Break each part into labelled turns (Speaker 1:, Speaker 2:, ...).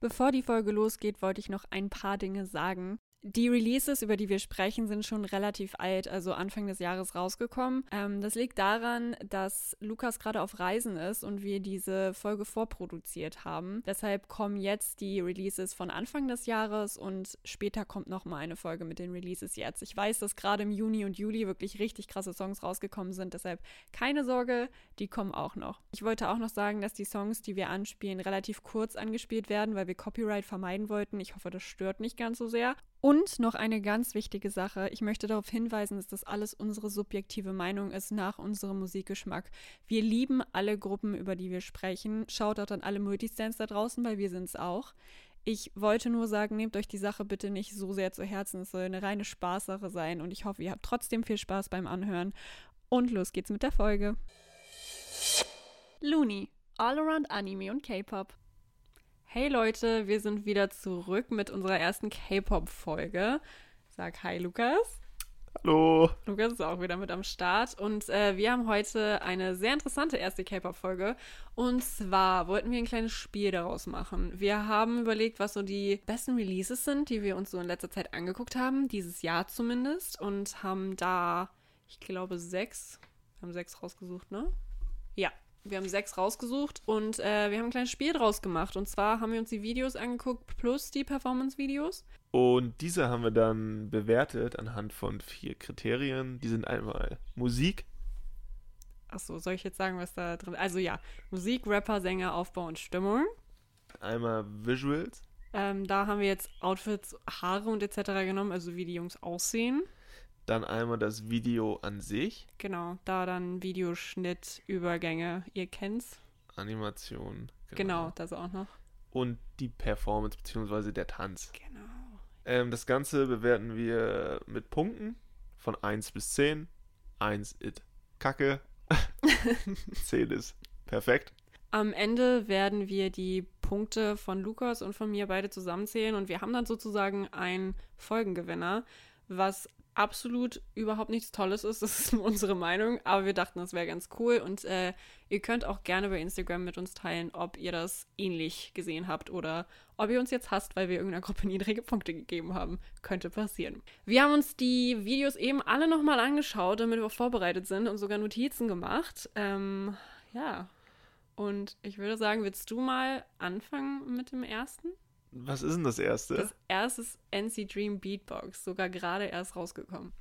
Speaker 1: Bevor die Folge losgeht, wollte ich noch ein paar Dinge sagen. Die Releases, über die wir sprechen, sind schon relativ alt, also Anfang des Jahres rausgekommen. Ähm, das liegt daran, dass Lukas gerade auf Reisen ist und wir diese Folge vorproduziert haben. Deshalb kommen jetzt die Releases von Anfang des Jahres und später kommt noch mal eine Folge mit den Releases jetzt. Ich weiß, dass gerade im Juni und Juli wirklich richtig krasse Songs rausgekommen sind, deshalb keine Sorge, die kommen auch noch. Ich wollte auch noch sagen, dass die Songs, die wir anspielen, relativ kurz angespielt werden, weil wir Copyright vermeiden wollten. Ich hoffe, das stört nicht ganz so sehr. Und noch eine ganz wichtige Sache. Ich möchte darauf hinweisen, dass das alles unsere subjektive Meinung ist nach unserem Musikgeschmack. Wir lieben alle Gruppen, über die wir sprechen. Schaut auch an alle Multistands da draußen, weil wir es auch. Ich wollte nur sagen, nehmt euch die Sache bitte nicht so sehr zu Herzen. Es soll eine reine Spaßsache sein und ich hoffe, ihr habt trotzdem viel Spaß beim Anhören. Und los geht's mit der Folge. Looney, All Around Anime und K-Pop. Hey Leute, wir sind wieder zurück mit unserer ersten K-Pop-Folge. Sag hi, Lukas.
Speaker 2: Hallo.
Speaker 1: Lukas ist auch wieder mit am Start. Und äh, wir haben heute eine sehr interessante erste K-Pop-Folge. Und zwar wollten wir ein kleines Spiel daraus machen. Wir haben überlegt, was so die besten Releases sind, die wir uns so in letzter Zeit angeguckt haben, dieses Jahr zumindest. Und haben da, ich glaube, sechs. Wir haben sechs rausgesucht, ne? Ja, wir haben sechs rausgesucht und äh, wir haben ein kleines Spiel draus gemacht. Und zwar haben wir uns die Videos angeguckt plus die Performance-Videos.
Speaker 2: Und diese haben wir dann bewertet anhand von vier Kriterien. Die sind einmal Musik.
Speaker 1: Achso, soll ich jetzt sagen, was da drin ist? Also ja, Musik, Rapper, Sänger, Aufbau und Stimmung.
Speaker 2: Einmal Visuals.
Speaker 1: Ähm, da haben wir jetzt Outfits, Haare und etc. genommen, also wie die Jungs aussehen.
Speaker 2: Dann einmal das Video an sich.
Speaker 1: Genau, da dann Videoschnitt, Übergänge, ihr kennt's.
Speaker 2: Animation.
Speaker 1: Genau, das auch noch.
Speaker 2: Und die Performance bzw. der Tanz.
Speaker 1: Genau.
Speaker 2: Ähm, das Ganze bewerten wir mit Punkten von 1 bis 10. 1 ist Kacke. 10 ist perfekt.
Speaker 1: Am Ende werden wir die Punkte von Lukas und von mir beide zusammenzählen und wir haben dann sozusagen einen Folgengewinner, was absolut überhaupt nichts Tolles ist. Das ist nur unsere Meinung, aber wir dachten, das wäre ganz cool. Und äh, ihr könnt auch gerne bei Instagram mit uns teilen, ob ihr das ähnlich gesehen habt oder ob ihr uns jetzt hasst, weil wir irgendeiner Gruppe niedrige Punkte gegeben haben. Könnte passieren. Wir haben uns die Videos eben alle nochmal angeschaut, damit wir vorbereitet sind und sogar Notizen gemacht. Ähm, ja. Und ich würde sagen, willst du mal anfangen mit dem ersten?
Speaker 2: Was ist denn das erste?
Speaker 1: Das erste ist NC Dream Beatbox, sogar gerade erst rausgekommen.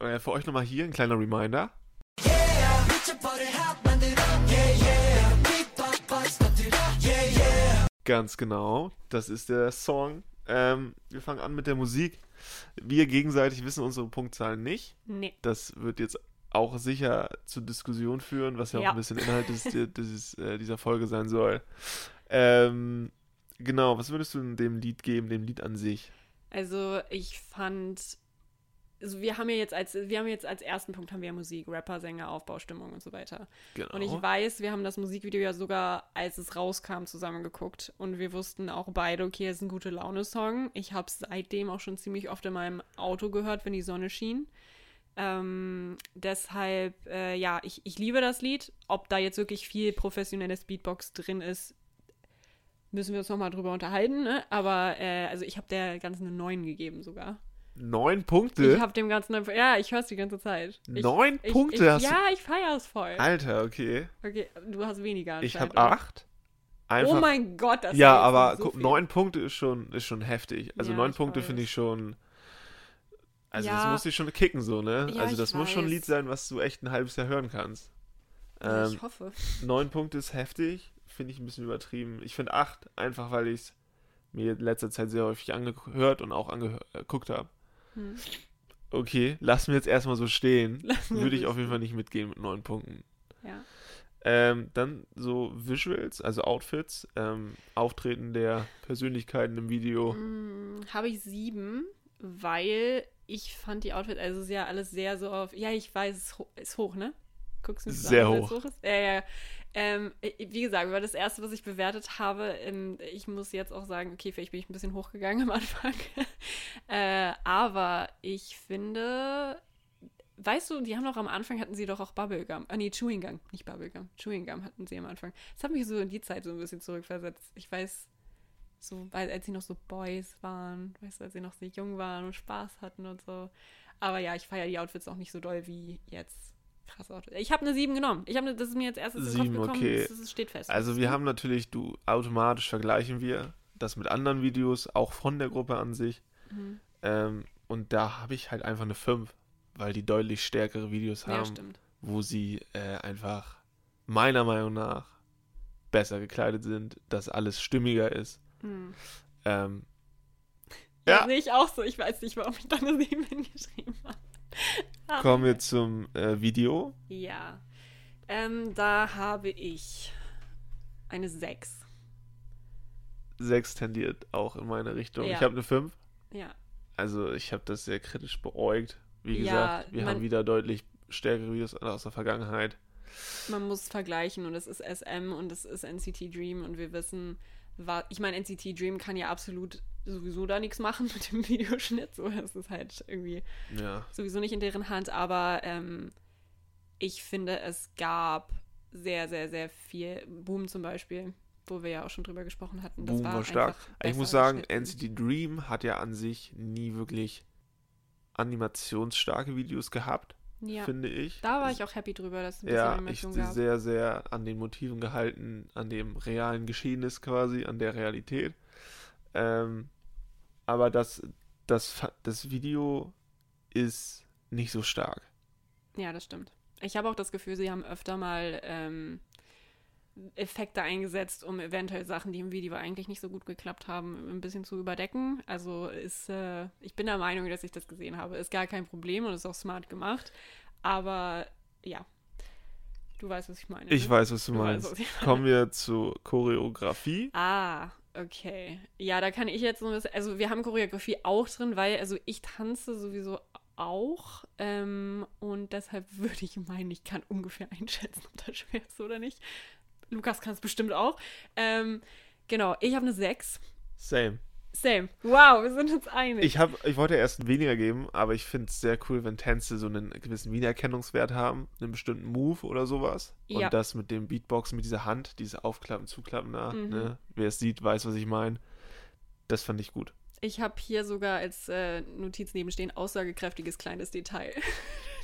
Speaker 2: Äh, für euch nochmal hier ein kleiner Reminder. Ganz genau, das ist der Song. Ähm, wir fangen an mit der Musik. Wir gegenseitig wissen unsere Punktzahlen nicht.
Speaker 1: Nee.
Speaker 2: Das wird jetzt auch sicher zur Diskussion führen, was ja,
Speaker 1: Ja.
Speaker 2: auch ein bisschen Inhalt des, des, äh, dieser Folge sein soll. Ähm, genau, was würdest du dem Lied geben, dem Lied an sich?
Speaker 1: Also ich fand, also wir haben ja jetzt als, wir haben jetzt als ersten Punkt haben wir Musik, Rapper, Sänger, Aufbau, Stimmung und so weiter.
Speaker 2: Genau.
Speaker 1: Und ich weiß, wir haben das Musikvideo ja sogar, als es rauskam, zusammengeguckt. Und wir wussten auch beide, okay, es ist ein gute Laune-Song. Ich habe es seitdem auch schon ziemlich oft in meinem Auto gehört, wenn die Sonne schien. Ähm, deshalb, äh, ja, ich, ich liebe das Lied. Ob da jetzt wirklich viel professionelles Beatbox drin ist, müssen wir uns nochmal drüber unterhalten. Ne? Aber, äh, also ich habe der ganzen eine 9 gegeben sogar.
Speaker 2: Neun Punkte?
Speaker 1: Ich habe dem Ganzen, eine- ja, ich höre es die ganze Zeit. Ich,
Speaker 2: Neun
Speaker 1: ich,
Speaker 2: Punkte
Speaker 1: ich,
Speaker 2: hast du?
Speaker 1: Ja, ich feiere es voll.
Speaker 2: Alter, okay.
Speaker 1: Okay, du hast weniger.
Speaker 2: Ich habe acht. Einfach,
Speaker 1: Oh mein Gott, das
Speaker 2: ja,
Speaker 1: ist
Speaker 2: aber
Speaker 1: so
Speaker 2: neun Punkte ist schon, ist schon heftig. Also
Speaker 1: Ja,
Speaker 2: neun
Speaker 1: ich
Speaker 2: Punkte
Speaker 1: weiß.
Speaker 2: finde ich schon. Also das
Speaker 1: Ja.
Speaker 2: muss dich schon kicken, so, ne?
Speaker 1: Ja,
Speaker 2: also
Speaker 1: ich
Speaker 2: das muss schon ein
Speaker 1: weiß.
Speaker 2: Lied sein, was du echt ein halbes Jahr hören kannst.
Speaker 1: Ja,
Speaker 2: Ähm,
Speaker 1: ich hoffe.
Speaker 2: neun Punkte ist heftig, finde ich ein bisschen übertrieben. Ich finde acht, einfach weil ich es mir in letzter Zeit sehr häufig angehört und auch angeguckt habe.
Speaker 1: Hm.
Speaker 2: Okay, lassen wir jetzt erstmal so stehen. Würde ich auf jeden Fall nicht mitgehen mit neun Punkten.
Speaker 1: Ja.
Speaker 2: Ähm, dann so Visuals, also Outfits, ähm, Auftreten der Persönlichkeiten im Video.
Speaker 1: Mm, habe ich sieben, weil ich fand die Outfits, also ist ja alles sehr so auf, ja, ich weiß, es ist ho- ist hoch, ne? Guckst du
Speaker 2: Sehr
Speaker 1: es
Speaker 2: hoch.
Speaker 1: ist? Ja, ja. Ähm, wie gesagt, war das erste, was ich bewertet habe. Ähm, ich muss jetzt auch sagen, okay, vielleicht bin ich ein bisschen hochgegangen am Anfang. äh, aber ich finde, weißt du, die haben doch am Anfang hatten sie doch auch Bubblegum. Ah, nee, Chewing Gum, nicht Bubblegum. Chewing Gum hatten sie am Anfang. Das hat mich so in die Zeit so ein bisschen zurückversetzt. Ich weiß, So, als sie noch so Boys waren, weißt du, als sie noch sehr jung waren und Spaß hatten und so. Aber ja, ich feiere die Outfits auch nicht so doll wie jetzt. Krass Outfit. Ich habe eine 7 genommen. Ich habe das ist mir jetzt erstes in den Kopf gekommen.
Speaker 2: okay.
Speaker 1: Das, das steht fest.
Speaker 2: Also wir haben natürlich, du automatisch vergleichen wir das mit anderen Videos, auch von der Gruppe an sich.
Speaker 1: Mhm.
Speaker 2: Ähm, und da habe ich halt einfach eine 5, weil die deutlich stärkere Videos
Speaker 1: Ja,
Speaker 2: haben,
Speaker 1: stimmt.
Speaker 2: wo sie äh, einfach meiner Meinung nach besser gekleidet sind, dass alles stimmiger ist.
Speaker 1: Mhm.
Speaker 2: Ähm,
Speaker 1: Ja.
Speaker 2: Ja.
Speaker 1: sehe ich auch so. Ich weiß nicht, warum ich da eine 7 hingeschrieben habe. Aber-
Speaker 2: kommen wir zum äh, Video.
Speaker 1: Ja. Ähm, da habe ich eine 6.
Speaker 2: 6 tendiert auch in meine Richtung.
Speaker 1: Ja.
Speaker 2: Ich habe eine 5.
Speaker 1: Ja.
Speaker 2: Also ich habe das sehr kritisch beäugt. Wie
Speaker 1: Ja,
Speaker 2: gesagt, wir
Speaker 1: man-
Speaker 2: haben wieder deutlich stärkere Videos aus der Vergangenheit.
Speaker 1: Man muss vergleichen und es ist SM und es ist NCT Dream und wir wissen, wa- ich meine, NCT Dream kann ja absolut sowieso da nichts machen mit dem Videoschnitt. So, es ist halt irgendwie
Speaker 2: Ja.
Speaker 1: sowieso nicht in deren Hand, aber ähm, ich finde, es gab sehr, sehr, sehr viel. Boom zum Beispiel, wo wir ja auch schon drüber gesprochen hatten. Das
Speaker 2: Boom war,
Speaker 1: war
Speaker 2: stark.
Speaker 1: einfach
Speaker 2: Ich muss sagen. NCT Dream hat ja an sich nie wirklich animationsstarke Videos gehabt,
Speaker 1: Ja,
Speaker 2: finde ich.
Speaker 1: da war ich auch happy drüber, dass es ein bisschen
Speaker 2: Ja, ich
Speaker 1: Animation gab.
Speaker 2: sehr, sehr an den Motiven gehalten, an dem realen Geschehnis quasi, an der Realität. Ähm, aber das, das, das Video ist nicht so stark.
Speaker 1: Ja, das stimmt. Ich habe auch das Gefühl, sie haben öfter mal ähm, Effekte eingesetzt, um eventuell Sachen, die im Video eigentlich nicht so gut geklappt haben, ein bisschen zu überdecken. Also ist, äh, ich bin der Meinung, dass ich das gesehen habe. Ist gar kein Problem und ist auch smart gemacht. Aber ja, du weißt, was ich meine.
Speaker 2: Ich
Speaker 1: ne?
Speaker 2: weiß, was du
Speaker 1: Du weißt,
Speaker 2: meinst.
Speaker 1: was ich meine.
Speaker 2: Kommen wir zur Choreografie.
Speaker 1: Ah, okay. Ja, da kann ich jetzt so ein bisschen, also wir haben Choreografie auch drin, weil, also ich tanze sowieso auch ähm, und deshalb würde ich meinen, ich kann ungefähr einschätzen, ob das schwer ist oder nicht. Lukas kann es bestimmt auch. Ähm, genau, ich habe eine 6.
Speaker 2: Same.
Speaker 1: Same. Wow, wir sind uns einig.
Speaker 2: Ich, hab, ich wollte erst weniger geben, aber ich finde es sehr cool, wenn Tänze so einen gewissen Wiedererkennungswert haben, einen bestimmten Move oder sowas. Und
Speaker 1: Ja.
Speaker 2: das mit dem Beatbox, mit dieser Hand, diese Aufklappen, Zuklappen da,
Speaker 1: Mhm.
Speaker 2: ne? Wer es sieht, weiß, was ich meine. Das fand ich gut.
Speaker 1: Ich habe hier sogar als äh, Notiz nebenstehen, aussagekräftiges kleines Detail.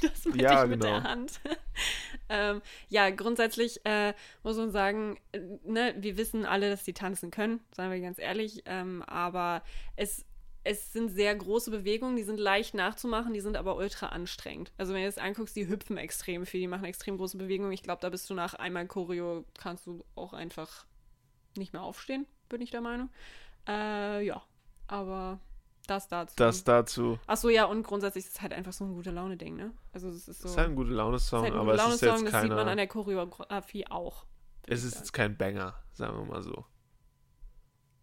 Speaker 1: das meinte
Speaker 2: Ja,
Speaker 1: ich mit
Speaker 2: genau.
Speaker 1: der Hand. ähm, ja, grundsätzlich äh, muss man sagen, äh, ne, wir wissen alle, dass die tanzen können, sagen wir ganz ehrlich, ähm, aber es, es sind sehr große Bewegungen, die sind leicht nachzumachen, die sind aber ultra anstrengend. Also wenn du das anguckst, die hüpfen extrem viel, die machen extrem große Bewegungen. Ich glaube, da bist du nach einmal Choreo, kannst du auch einfach nicht mehr aufstehen, bin ich der Meinung. Äh, ja, aber das dazu.
Speaker 2: Das dazu.
Speaker 1: Achso, ja, und grundsätzlich ist es halt einfach so ein gute Laune-Ding, ne? Also es ist so.
Speaker 2: Das ist halt ein gute Laune-Song,
Speaker 1: es halt
Speaker 2: aber es ist jetzt
Speaker 1: das sieht man an
Speaker 2: keiner.
Speaker 1: der Choreografie auch.
Speaker 2: Es ist jetzt kein Banger, sagen wir mal so.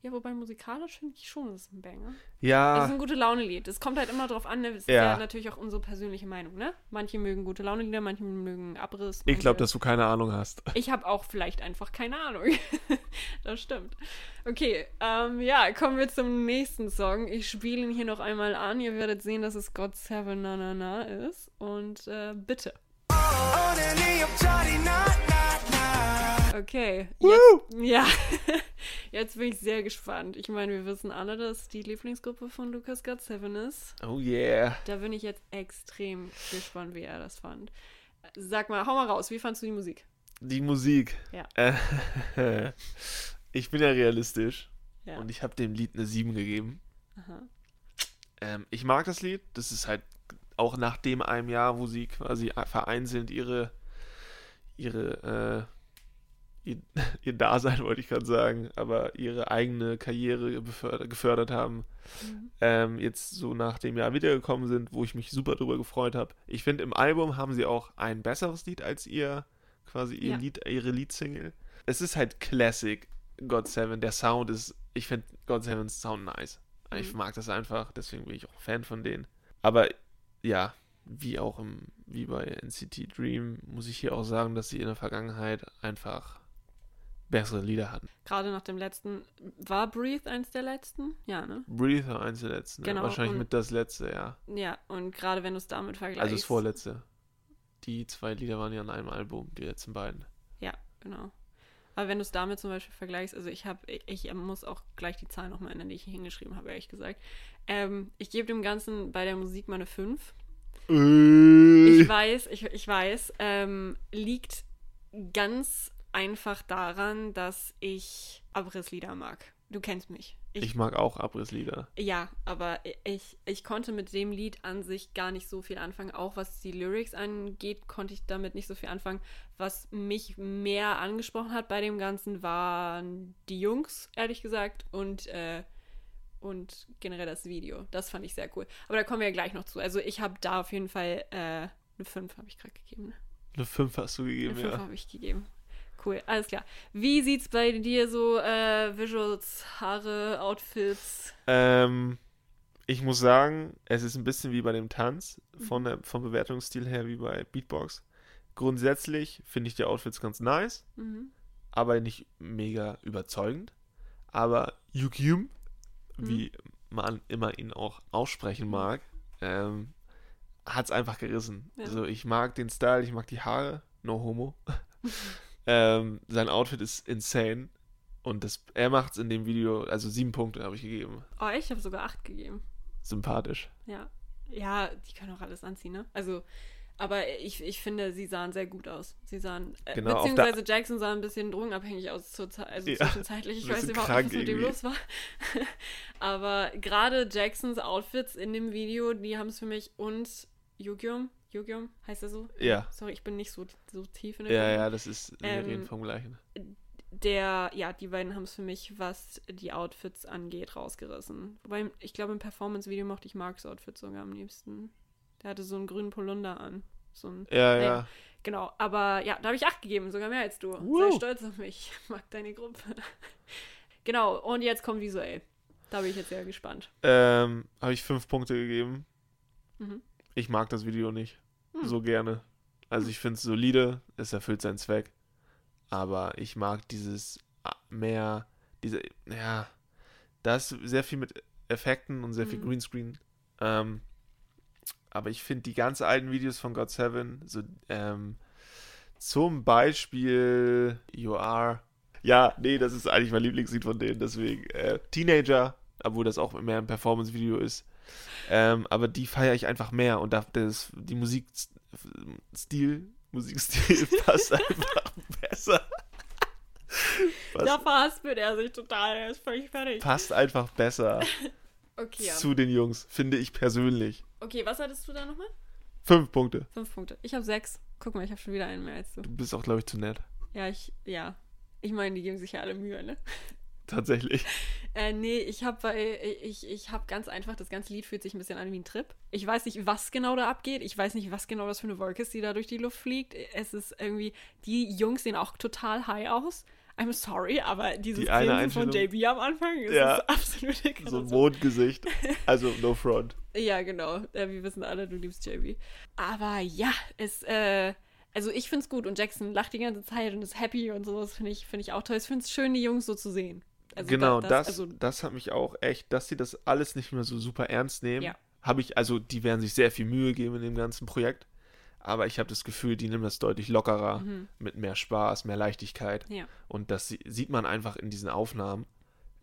Speaker 1: Ja, wobei musikalisch finde ich schon, das ist ein Banger. Es ist
Speaker 2: Ja,
Speaker 1: ein gute Laune-Lied. Es kommt halt immer drauf an, ne? Es ist
Speaker 2: Ja.
Speaker 1: ja natürlich auch unsere persönliche Meinung, ne? Manche mögen gute Laune-Lieder, manche mögen Abriss.
Speaker 2: ich glaube,
Speaker 1: manche-
Speaker 2: dass du keine Ahnung hast.
Speaker 1: Ich habe auch vielleicht einfach keine Ahnung. das stimmt. Okay, ähm, ja, kommen wir zum nächsten Song. Ich spiele ihn hier noch einmal an. Ihr werdet sehen, dass es God Seven Na Na Na ist. Und äh, bitte. Okay. Jetzt, ja. Jetzt bin ich sehr gespannt. Ich meine, wir wissen alle, dass die Lieblingsgruppe von Lucas God Seven ist.
Speaker 2: Oh yeah.
Speaker 1: Da bin ich jetzt extrem gespannt, wie er das fand. Sag mal, hau mal raus. Wie fandst du die Musik?
Speaker 2: Die Musik.
Speaker 1: Ja.
Speaker 2: Äh, ich bin ja realistisch
Speaker 1: Ja.
Speaker 2: und ich habe dem Lied eine 7 gegeben.
Speaker 1: Aha.
Speaker 2: Ähm, ich mag das Lied. Das ist halt auch nach dem einem Jahr, wo sie quasi vereinzelt ihre, ihre, äh, ihr, ihr Dasein, wollte ich gerade sagen, aber ihre eigene Karriere gefördert haben,
Speaker 1: Mhm.
Speaker 2: ähm, jetzt so nach dem Jahr wiedergekommen sind, wo ich mich super drüber gefreut habe. Ich finde, im Album haben sie auch ein besseres Lied als ihr, quasi ihr
Speaker 1: Ja.
Speaker 2: Lied, ihre Leadsingle. Es ist halt Classic God Seven. Der Sound ist, ich finde God Sevens Sound nice. Ich
Speaker 1: Mhm.
Speaker 2: mag das einfach, deswegen bin ich auch Fan von denen. Aber ja, wie auch im, wie bei NCT Dream, muss ich hier auch sagen, dass sie in der Vergangenheit einfach bessere Lieder hatten.
Speaker 1: Gerade nach dem letzten. War Breathe eins der letzten? Ja, ne?
Speaker 2: Breathe war eins der letzten.
Speaker 1: Genau,
Speaker 2: ja. Wahrscheinlich
Speaker 1: und-
Speaker 2: mit das letzte, ja.
Speaker 1: Ja, und gerade wenn du es damit vergleichst.
Speaker 2: Also das vorletzte. Die zwei Lieder waren ja an einem Album, die letzten beiden.
Speaker 1: Ja, genau. Aber wenn du es damit zum Beispiel vergleichst, also ich habe, ich, ich muss auch gleich die Zahl nochmal ändern, die ich hier hingeschrieben habe, ehrlich gesagt. Ähm, ich gebe dem Ganzen bei der Musik mal eine 5.
Speaker 2: Äh.
Speaker 1: Ich weiß, ich, ich weiß, ähm, liegt ganz einfach daran, dass ich Abrisslieder mag. Du kennst mich.
Speaker 2: Ich, mag auch Abrisslieder.
Speaker 1: Ja, aber ich, ich konnte mit dem Lied an sich gar nicht so viel anfangen. Auch was die Lyrics angeht, konnte ich damit nicht so viel anfangen. Was mich mehr angesprochen hat bei dem Ganzen, waren die Jungs, ehrlich gesagt, und, äh, und generell das Video. Das fand ich sehr cool. Aber da kommen wir ja gleich noch zu. Also ich habe da auf jeden Fall äh, eine 5 habe ich gerade gegeben. Ne?
Speaker 2: Eine 5 hast du gegeben,
Speaker 1: Eine 5
Speaker 2: ja.
Speaker 1: habe ich gegeben. Cool, alles klar. Wie sieht's bei dir so äh, Visuals, Haare, Outfits?
Speaker 2: Ähm, ich muss sagen, es ist ein bisschen wie bei dem Tanz,
Speaker 1: Mhm.
Speaker 2: von der, vom Bewertungsstil her wie bei Beatbox. Grundsätzlich finde ich die Outfits ganz nice,
Speaker 1: Mhm.
Speaker 2: aber nicht mega überzeugend. Aber Yukyum,
Speaker 1: Mhm.
Speaker 2: wie man immer ihn auch aussprechen mag, ähm, hat es einfach gerissen.
Speaker 1: Ja.
Speaker 2: Also ich mag den Style, ich mag die Haare, no homo. ähm, sein Outfit ist insane. Und das, er macht es in dem Video, also sieben Punkte habe ich gegeben.
Speaker 1: Oh, ich habe sogar 8 gegeben.
Speaker 2: Sympathisch.
Speaker 1: Ja. Ja, die können auch alles anziehen, ne? Also, aber ich, ich finde, sie sahen sehr gut aus. Sie sahen, äh,
Speaker 2: Genau,
Speaker 1: beziehungsweise Jackson sah ein bisschen drogenabhängig aus, zur Zeit, also
Speaker 2: Ja,
Speaker 1: zwischenzeitlich. Ich weiß überhaupt nicht, was mit dem los war. aber gerade Jacksons Outfits in dem Video, die haben es für mich und Yugyum, Yugyum, heißt er so?
Speaker 2: Ja.
Speaker 1: Sorry, ich bin nicht so, so tief in der
Speaker 2: Ja,
Speaker 1: Bildung.
Speaker 2: ja, das ist, wir
Speaker 1: Ähm,
Speaker 2: reden vom gleichen.
Speaker 1: der, ja, die beiden haben es für mich, was die Outfits angeht, rausgerissen. Wobei, ich glaube, im Performance-Video mochte ich Marks Outfit sogar am liebsten. Der hatte so einen grünen Polunder an. So ein,
Speaker 2: Ja,
Speaker 1: naja,
Speaker 2: ja.
Speaker 1: Genau, aber ja, da habe ich acht gegeben, sogar mehr als du.
Speaker 2: Wow.
Speaker 1: Sei stolz auf mich. Ich mag deine Gruppe. genau, und jetzt kommt visuell. Da bin ich jetzt sehr gespannt.
Speaker 2: Ähm, habe ich fünf Punkte gegeben.
Speaker 1: Mhm.
Speaker 2: Ich mag das Video nicht
Speaker 1: Hm.
Speaker 2: so gerne. Also ich finde es solide, es erfüllt seinen Zweck. Aber ich mag dieses ah, mehr, diese, ja, da ist sehr viel mit Effekten und sehr viel
Speaker 1: Mhm.
Speaker 2: Greenscreen. Ähm, aber ich finde die ganz alten Videos von God Seven, so ähm, zum Beispiel You Are. Ja, nee, das ist eigentlich mein Lieblingslied von denen, deswegen äh, Teenager, obwohl das auch mehr ein Performance-Video ist. Ähm, aber die feiere ich einfach mehr und da, das, die Musikstil, Musikstil passt einfach besser.
Speaker 1: Da
Speaker 2: Passt,
Speaker 1: verhaspelt er sich total, er ist völlig fertig.
Speaker 2: passt einfach besser
Speaker 1: Okay, ja.
Speaker 2: zu den Jungs, finde ich persönlich.
Speaker 1: okay, was hattest du da nochmal?
Speaker 2: Fünf Punkte.
Speaker 1: Fünf Punkte. Ich habe sechs. Guck mal, ich habe schon wieder einen mehr als du.
Speaker 2: Du bist auch, glaube ich, zu nett.
Speaker 1: Ja, ich, ja. Ich meine, die geben sich ja alle Mühe, ne?
Speaker 2: Tatsächlich.
Speaker 1: Äh, nee, ich habe bei, ich, ich habe ganz einfach, das ganze Lied fühlt sich ein bisschen an wie ein Trip. Ich weiß nicht, was genau da abgeht. Ich weiß nicht, was genau das für eine Wolke ist, die da durch die Luft fliegt. Es ist irgendwie, die Jungs sehen auch total high aus. I'm sorry, aber dieses
Speaker 2: Die eine
Speaker 1: von JB am Anfang ist
Speaker 2: Ja.
Speaker 1: absolute
Speaker 2: So ein. Mondgesicht. Also no front.
Speaker 1: Ja, genau. Äh, wir wissen alle, du liebst JB. Aber ja, es, äh, also ich find's gut und Jackson lacht die ganze Zeit und ist happy und sowas finde ich, finde ich auch toll. Ich finde es schön, die Jungs so zu sehen. Also
Speaker 2: genau,
Speaker 1: da-
Speaker 2: das,
Speaker 1: also,
Speaker 2: das hat mich auch echt, dass sie das alles nicht mehr so super ernst nehmen.
Speaker 1: Ja.
Speaker 2: Habe ich, also die werden sich sehr viel Mühe geben in dem ganzen Projekt. Aber ich habe das Gefühl, die nehmen das deutlich lockerer,
Speaker 1: Mhm.
Speaker 2: mit mehr Spaß, mehr Leichtigkeit.
Speaker 1: ja.
Speaker 2: Und das sie- sieht man einfach in diesen Aufnahmen.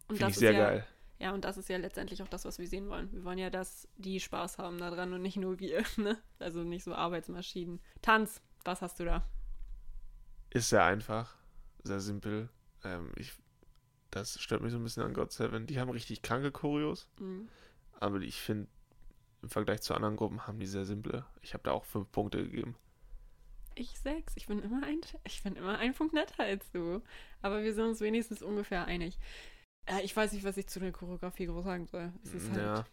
Speaker 1: Und
Speaker 2: Finde
Speaker 1: das
Speaker 2: ich sehr
Speaker 1: ja,
Speaker 2: geil.
Speaker 1: Ja, und das ist ja letztendlich auch das, was wir sehen wollen. Wir wollen ja, dass die Spaß haben daran und nicht nur wir, ne? Also nicht so Arbeitsmaschinen. Tanz, was hast du da?
Speaker 2: Ist sehr einfach, sehr simpel. Ähm, ich, das stört mich so ein bisschen an God Seven. Die haben richtig kranke Choreos,
Speaker 1: Mhm.
Speaker 2: aber ich finde, im Vergleich zu anderen Gruppen haben die sehr simple. Ich habe da auch fünf Punkte gegeben.
Speaker 1: Ich sechs. Ich bin immer ein, ich bin immer ein Punkt netter als du. Aber wir sind uns wenigstens ungefähr einig. Äh, ich weiß nicht, was ich zu der Choreografie groß sagen soll. Es ist halt,
Speaker 2: ja,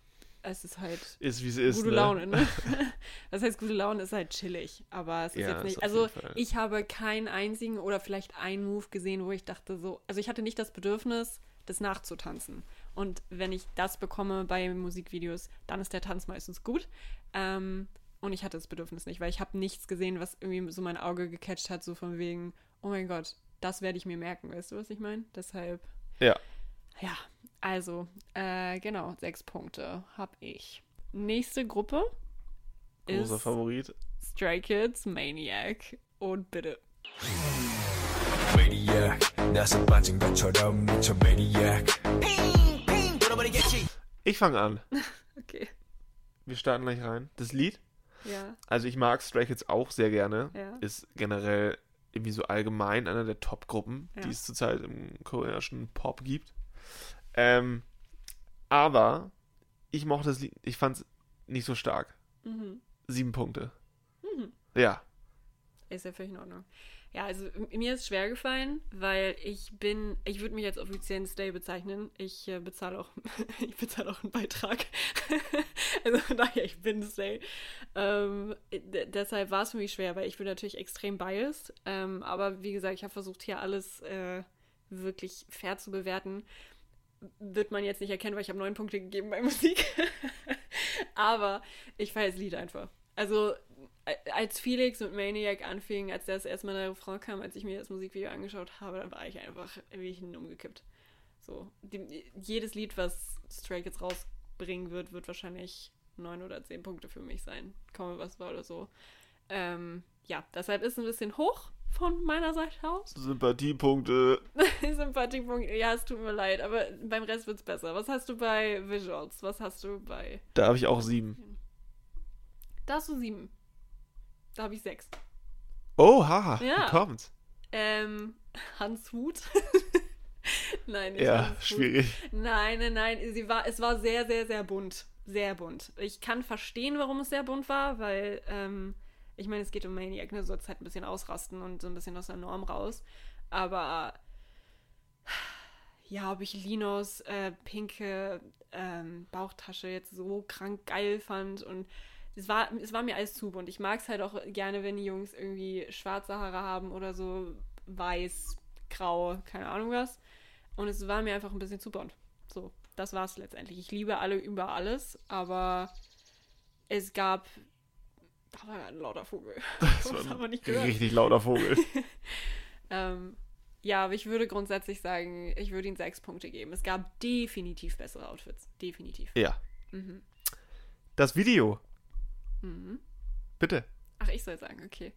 Speaker 1: es ist halt
Speaker 2: ist wie es ist.
Speaker 1: gute
Speaker 2: ne?
Speaker 1: Laune, ne? das heißt, gute Laune ist halt chillig. Aber es ist
Speaker 2: Ja,
Speaker 1: jetzt
Speaker 2: ist
Speaker 1: nicht.
Speaker 2: auf
Speaker 1: Also, ich habe keinen einzigen oder vielleicht einen Move gesehen, wo ich dachte so. Also, ich hatte nicht das Bedürfnis, das nachzutanzen. Und wenn ich das bekomme bei Musikvideos, dann ist der Tanz meistens gut. Ähm, und ich hatte das Bedürfnis nicht, weil ich habe nichts gesehen, was irgendwie so mein Auge gecatcht hat, so von wegen, oh mein Gott, das werde ich mir merken, weißt du, was ich meine? Deshalb.
Speaker 2: Ja.
Speaker 1: Ja, also, äh, genau, sechs Punkte habe ich. Nächste Gruppe
Speaker 2: Großer
Speaker 1: ist
Speaker 2: Favorit.
Speaker 1: Stray Kids, Maniac und bitte.
Speaker 2: Ich fange an.
Speaker 1: okay.
Speaker 2: Wir starten gleich rein. Das Lied.
Speaker 1: Ja.
Speaker 2: Also ich mag Stray Kids auch sehr gerne.
Speaker 1: Ja.
Speaker 2: Ist generell irgendwie so allgemein einer der Top-Gruppen,
Speaker 1: ja.
Speaker 2: die es zurzeit im koreanischen Pop gibt. Ähm, aber ich mochte das Lied, ich fand es nicht so stark.
Speaker 1: Mhm.
Speaker 2: Sieben Punkte.
Speaker 1: Mhm.
Speaker 2: Ja.
Speaker 1: Ist ja völlig in Ordnung. Ja, also mir ist schwer gefallen, weil ich bin, ich würde mich als offiziellen Stay bezeichnen. Ich äh, bezahle auch, ich bezahle auch einen Beitrag. also von daher, ich bin Stay. Ähm, deshalb war es für mich schwer, weil ich bin natürlich extrem biased. Ähm, aber wie gesagt, ich habe versucht, hier alles äh, wirklich fair zu bewerten. Wird man jetzt nicht erkennen, weil ich habe neun Punkte gegeben bei Musik. aber ich feiere das Lied einfach. Also als Felix mit Maniac anfing, als das erstmal der Refrain kam, als ich mir das Musikvideo angeschaut habe, dann war ich einfach wie hin umgekippt. So, die, jedes Lied, was Stray Kids rausbringen wird, wird wahrscheinlich neun oder zehn Punkte für mich sein. Komme was war oder so. Ähm, ja, deshalb ist es ein bisschen hoch von meiner Seite aus.
Speaker 2: Sympathiepunkte.
Speaker 1: Sympathiepunkt, ja, es tut mir leid, aber beim Rest wird es besser. Was hast du bei Visuals? Was hast du bei.
Speaker 2: Da habe ich auch sieben.
Speaker 1: Da hast du sieben. Da habe ich sechs.
Speaker 2: Oh, haha.
Speaker 1: Ja.
Speaker 2: Wie kommt's?
Speaker 1: Ähm, Hans Hut. nein, nicht
Speaker 2: Ja,
Speaker 1: Hans Hut.
Speaker 2: schwierig.
Speaker 1: Nein, nein, nein. Sie war, es war sehr, sehr, sehr bunt. Sehr bunt. Ich kann verstehen, warum es sehr bunt war, weil, ähm, ich meine, es geht um Maniac, ne? Es halt ein bisschen ausrasten und so ein bisschen aus der Norm raus. Aber ja, ob ich Linos äh, pinke ähm, Bauchtasche jetzt so krank geil fand und es war, es war mir alles zu bunt. Ich mag es halt auch gerne, wenn die Jungs irgendwie schwarze Haare haben oder so weiß, grau, keine Ahnung was. Und es war mir einfach ein bisschen zu bunt. So, das war es letztendlich. Ich liebe alle über alles, aber es gab. Da war ein lauter Vogel.
Speaker 2: Das
Speaker 1: Das
Speaker 2: war
Speaker 1: haben wir nicht
Speaker 2: ein
Speaker 1: gehört.
Speaker 2: richtig lauter Vogel.
Speaker 1: Ähm, ja, aber ich würde grundsätzlich sagen, ich würde ihnen sechs Punkte geben. Es gab definitiv bessere Outfits. Definitiv.
Speaker 2: ja.
Speaker 1: Mhm.
Speaker 2: Das Video.
Speaker 1: Mhm.
Speaker 2: Bitte.
Speaker 1: Ach, ich soll sagen, okay.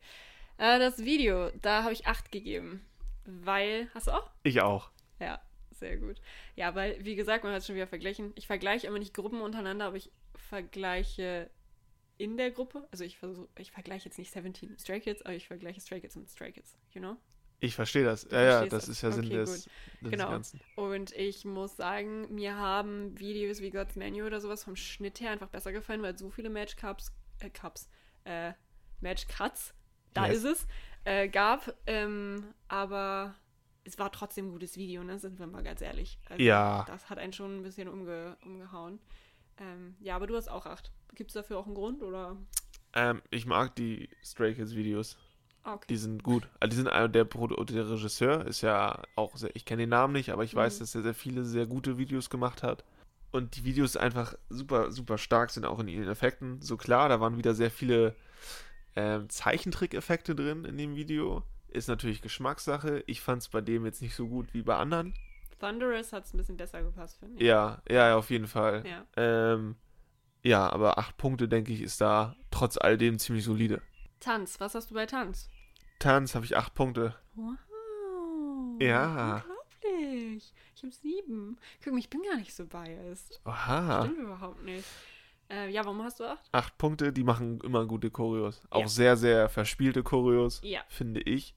Speaker 1: Äh, das Video, da habe ich acht gegeben. Weil. Hast du auch?
Speaker 2: Ich auch.
Speaker 1: Ja, sehr gut. Ja, weil, wie gesagt, man hat es schon wieder verglichen. Ich vergleiche immer nicht Gruppen untereinander, aber ich vergleiche in der Gruppe. Also ich versuche, ich vergleiche jetzt nicht 17 mit Stray Kids, aber ich vergleiche Stray Kids mit Stray Kids, you know?
Speaker 2: Ich verstehe das. Ja, ja, das
Speaker 1: das.
Speaker 2: ist ja Sinn
Speaker 1: Okay,
Speaker 2: des, des
Speaker 1: Genau.
Speaker 2: Ganzen.
Speaker 1: Und ich muss sagen, mir haben Videos wie God's Menu oder sowas vom Schnitt her einfach besser gefallen, weil so viele Match Cups, äh, Cups, äh, Match Cuts, da
Speaker 2: Yes.
Speaker 1: ist es, äh, gab. Ähm, aber es war trotzdem ein gutes Video, ne? Sind wir mal ganz ehrlich. Also,
Speaker 2: Ja.
Speaker 1: Das hat einen schon ein bisschen umge umgehauen. Ähm, ja, aber du hast auch acht. Gibt es dafür auch einen Grund oder?
Speaker 2: Ähm, ich mag die Stray Kids Videos.
Speaker 1: Ah, okay.
Speaker 2: Die sind gut. Also die sind einer der, der Regisseur ist ja auch sehr, ich kenne den Namen nicht, aber ich weiß,
Speaker 1: Mhm.
Speaker 2: dass er sehr viele sehr gute Videos gemacht hat. Und die Videos einfach super, super stark sind auch in ihren Effekten. So klar, da waren wieder sehr viele ähm, Zeichentrick-Effekte drin in dem Video. Ist natürlich Geschmackssache. Ich fand es bei dem jetzt nicht so gut wie bei anderen.
Speaker 1: Thunderous hat es ein bisschen besser gepasst, finde ich.
Speaker 2: Ja, ja, auf jeden Fall.
Speaker 1: Ja.
Speaker 2: Ähm, ja, aber acht Punkte, denke ich, ist da trotz all dem ziemlich solide.
Speaker 1: Tanz, was hast du bei Tanz?
Speaker 2: Tanz habe ich acht Punkte.
Speaker 1: Wow.
Speaker 2: Ja.
Speaker 1: Unglaublich. Ich habe sieben. Guck mal, ich bin gar nicht so biased.
Speaker 2: Oha.
Speaker 1: Stimmt überhaupt nicht. Äh, ja, warum hast du acht?
Speaker 2: Acht Punkte, die machen immer gute Choreos. Auch
Speaker 1: Ja.
Speaker 2: sehr, sehr verspielte Choreos,
Speaker 1: Ja.
Speaker 2: finde ich.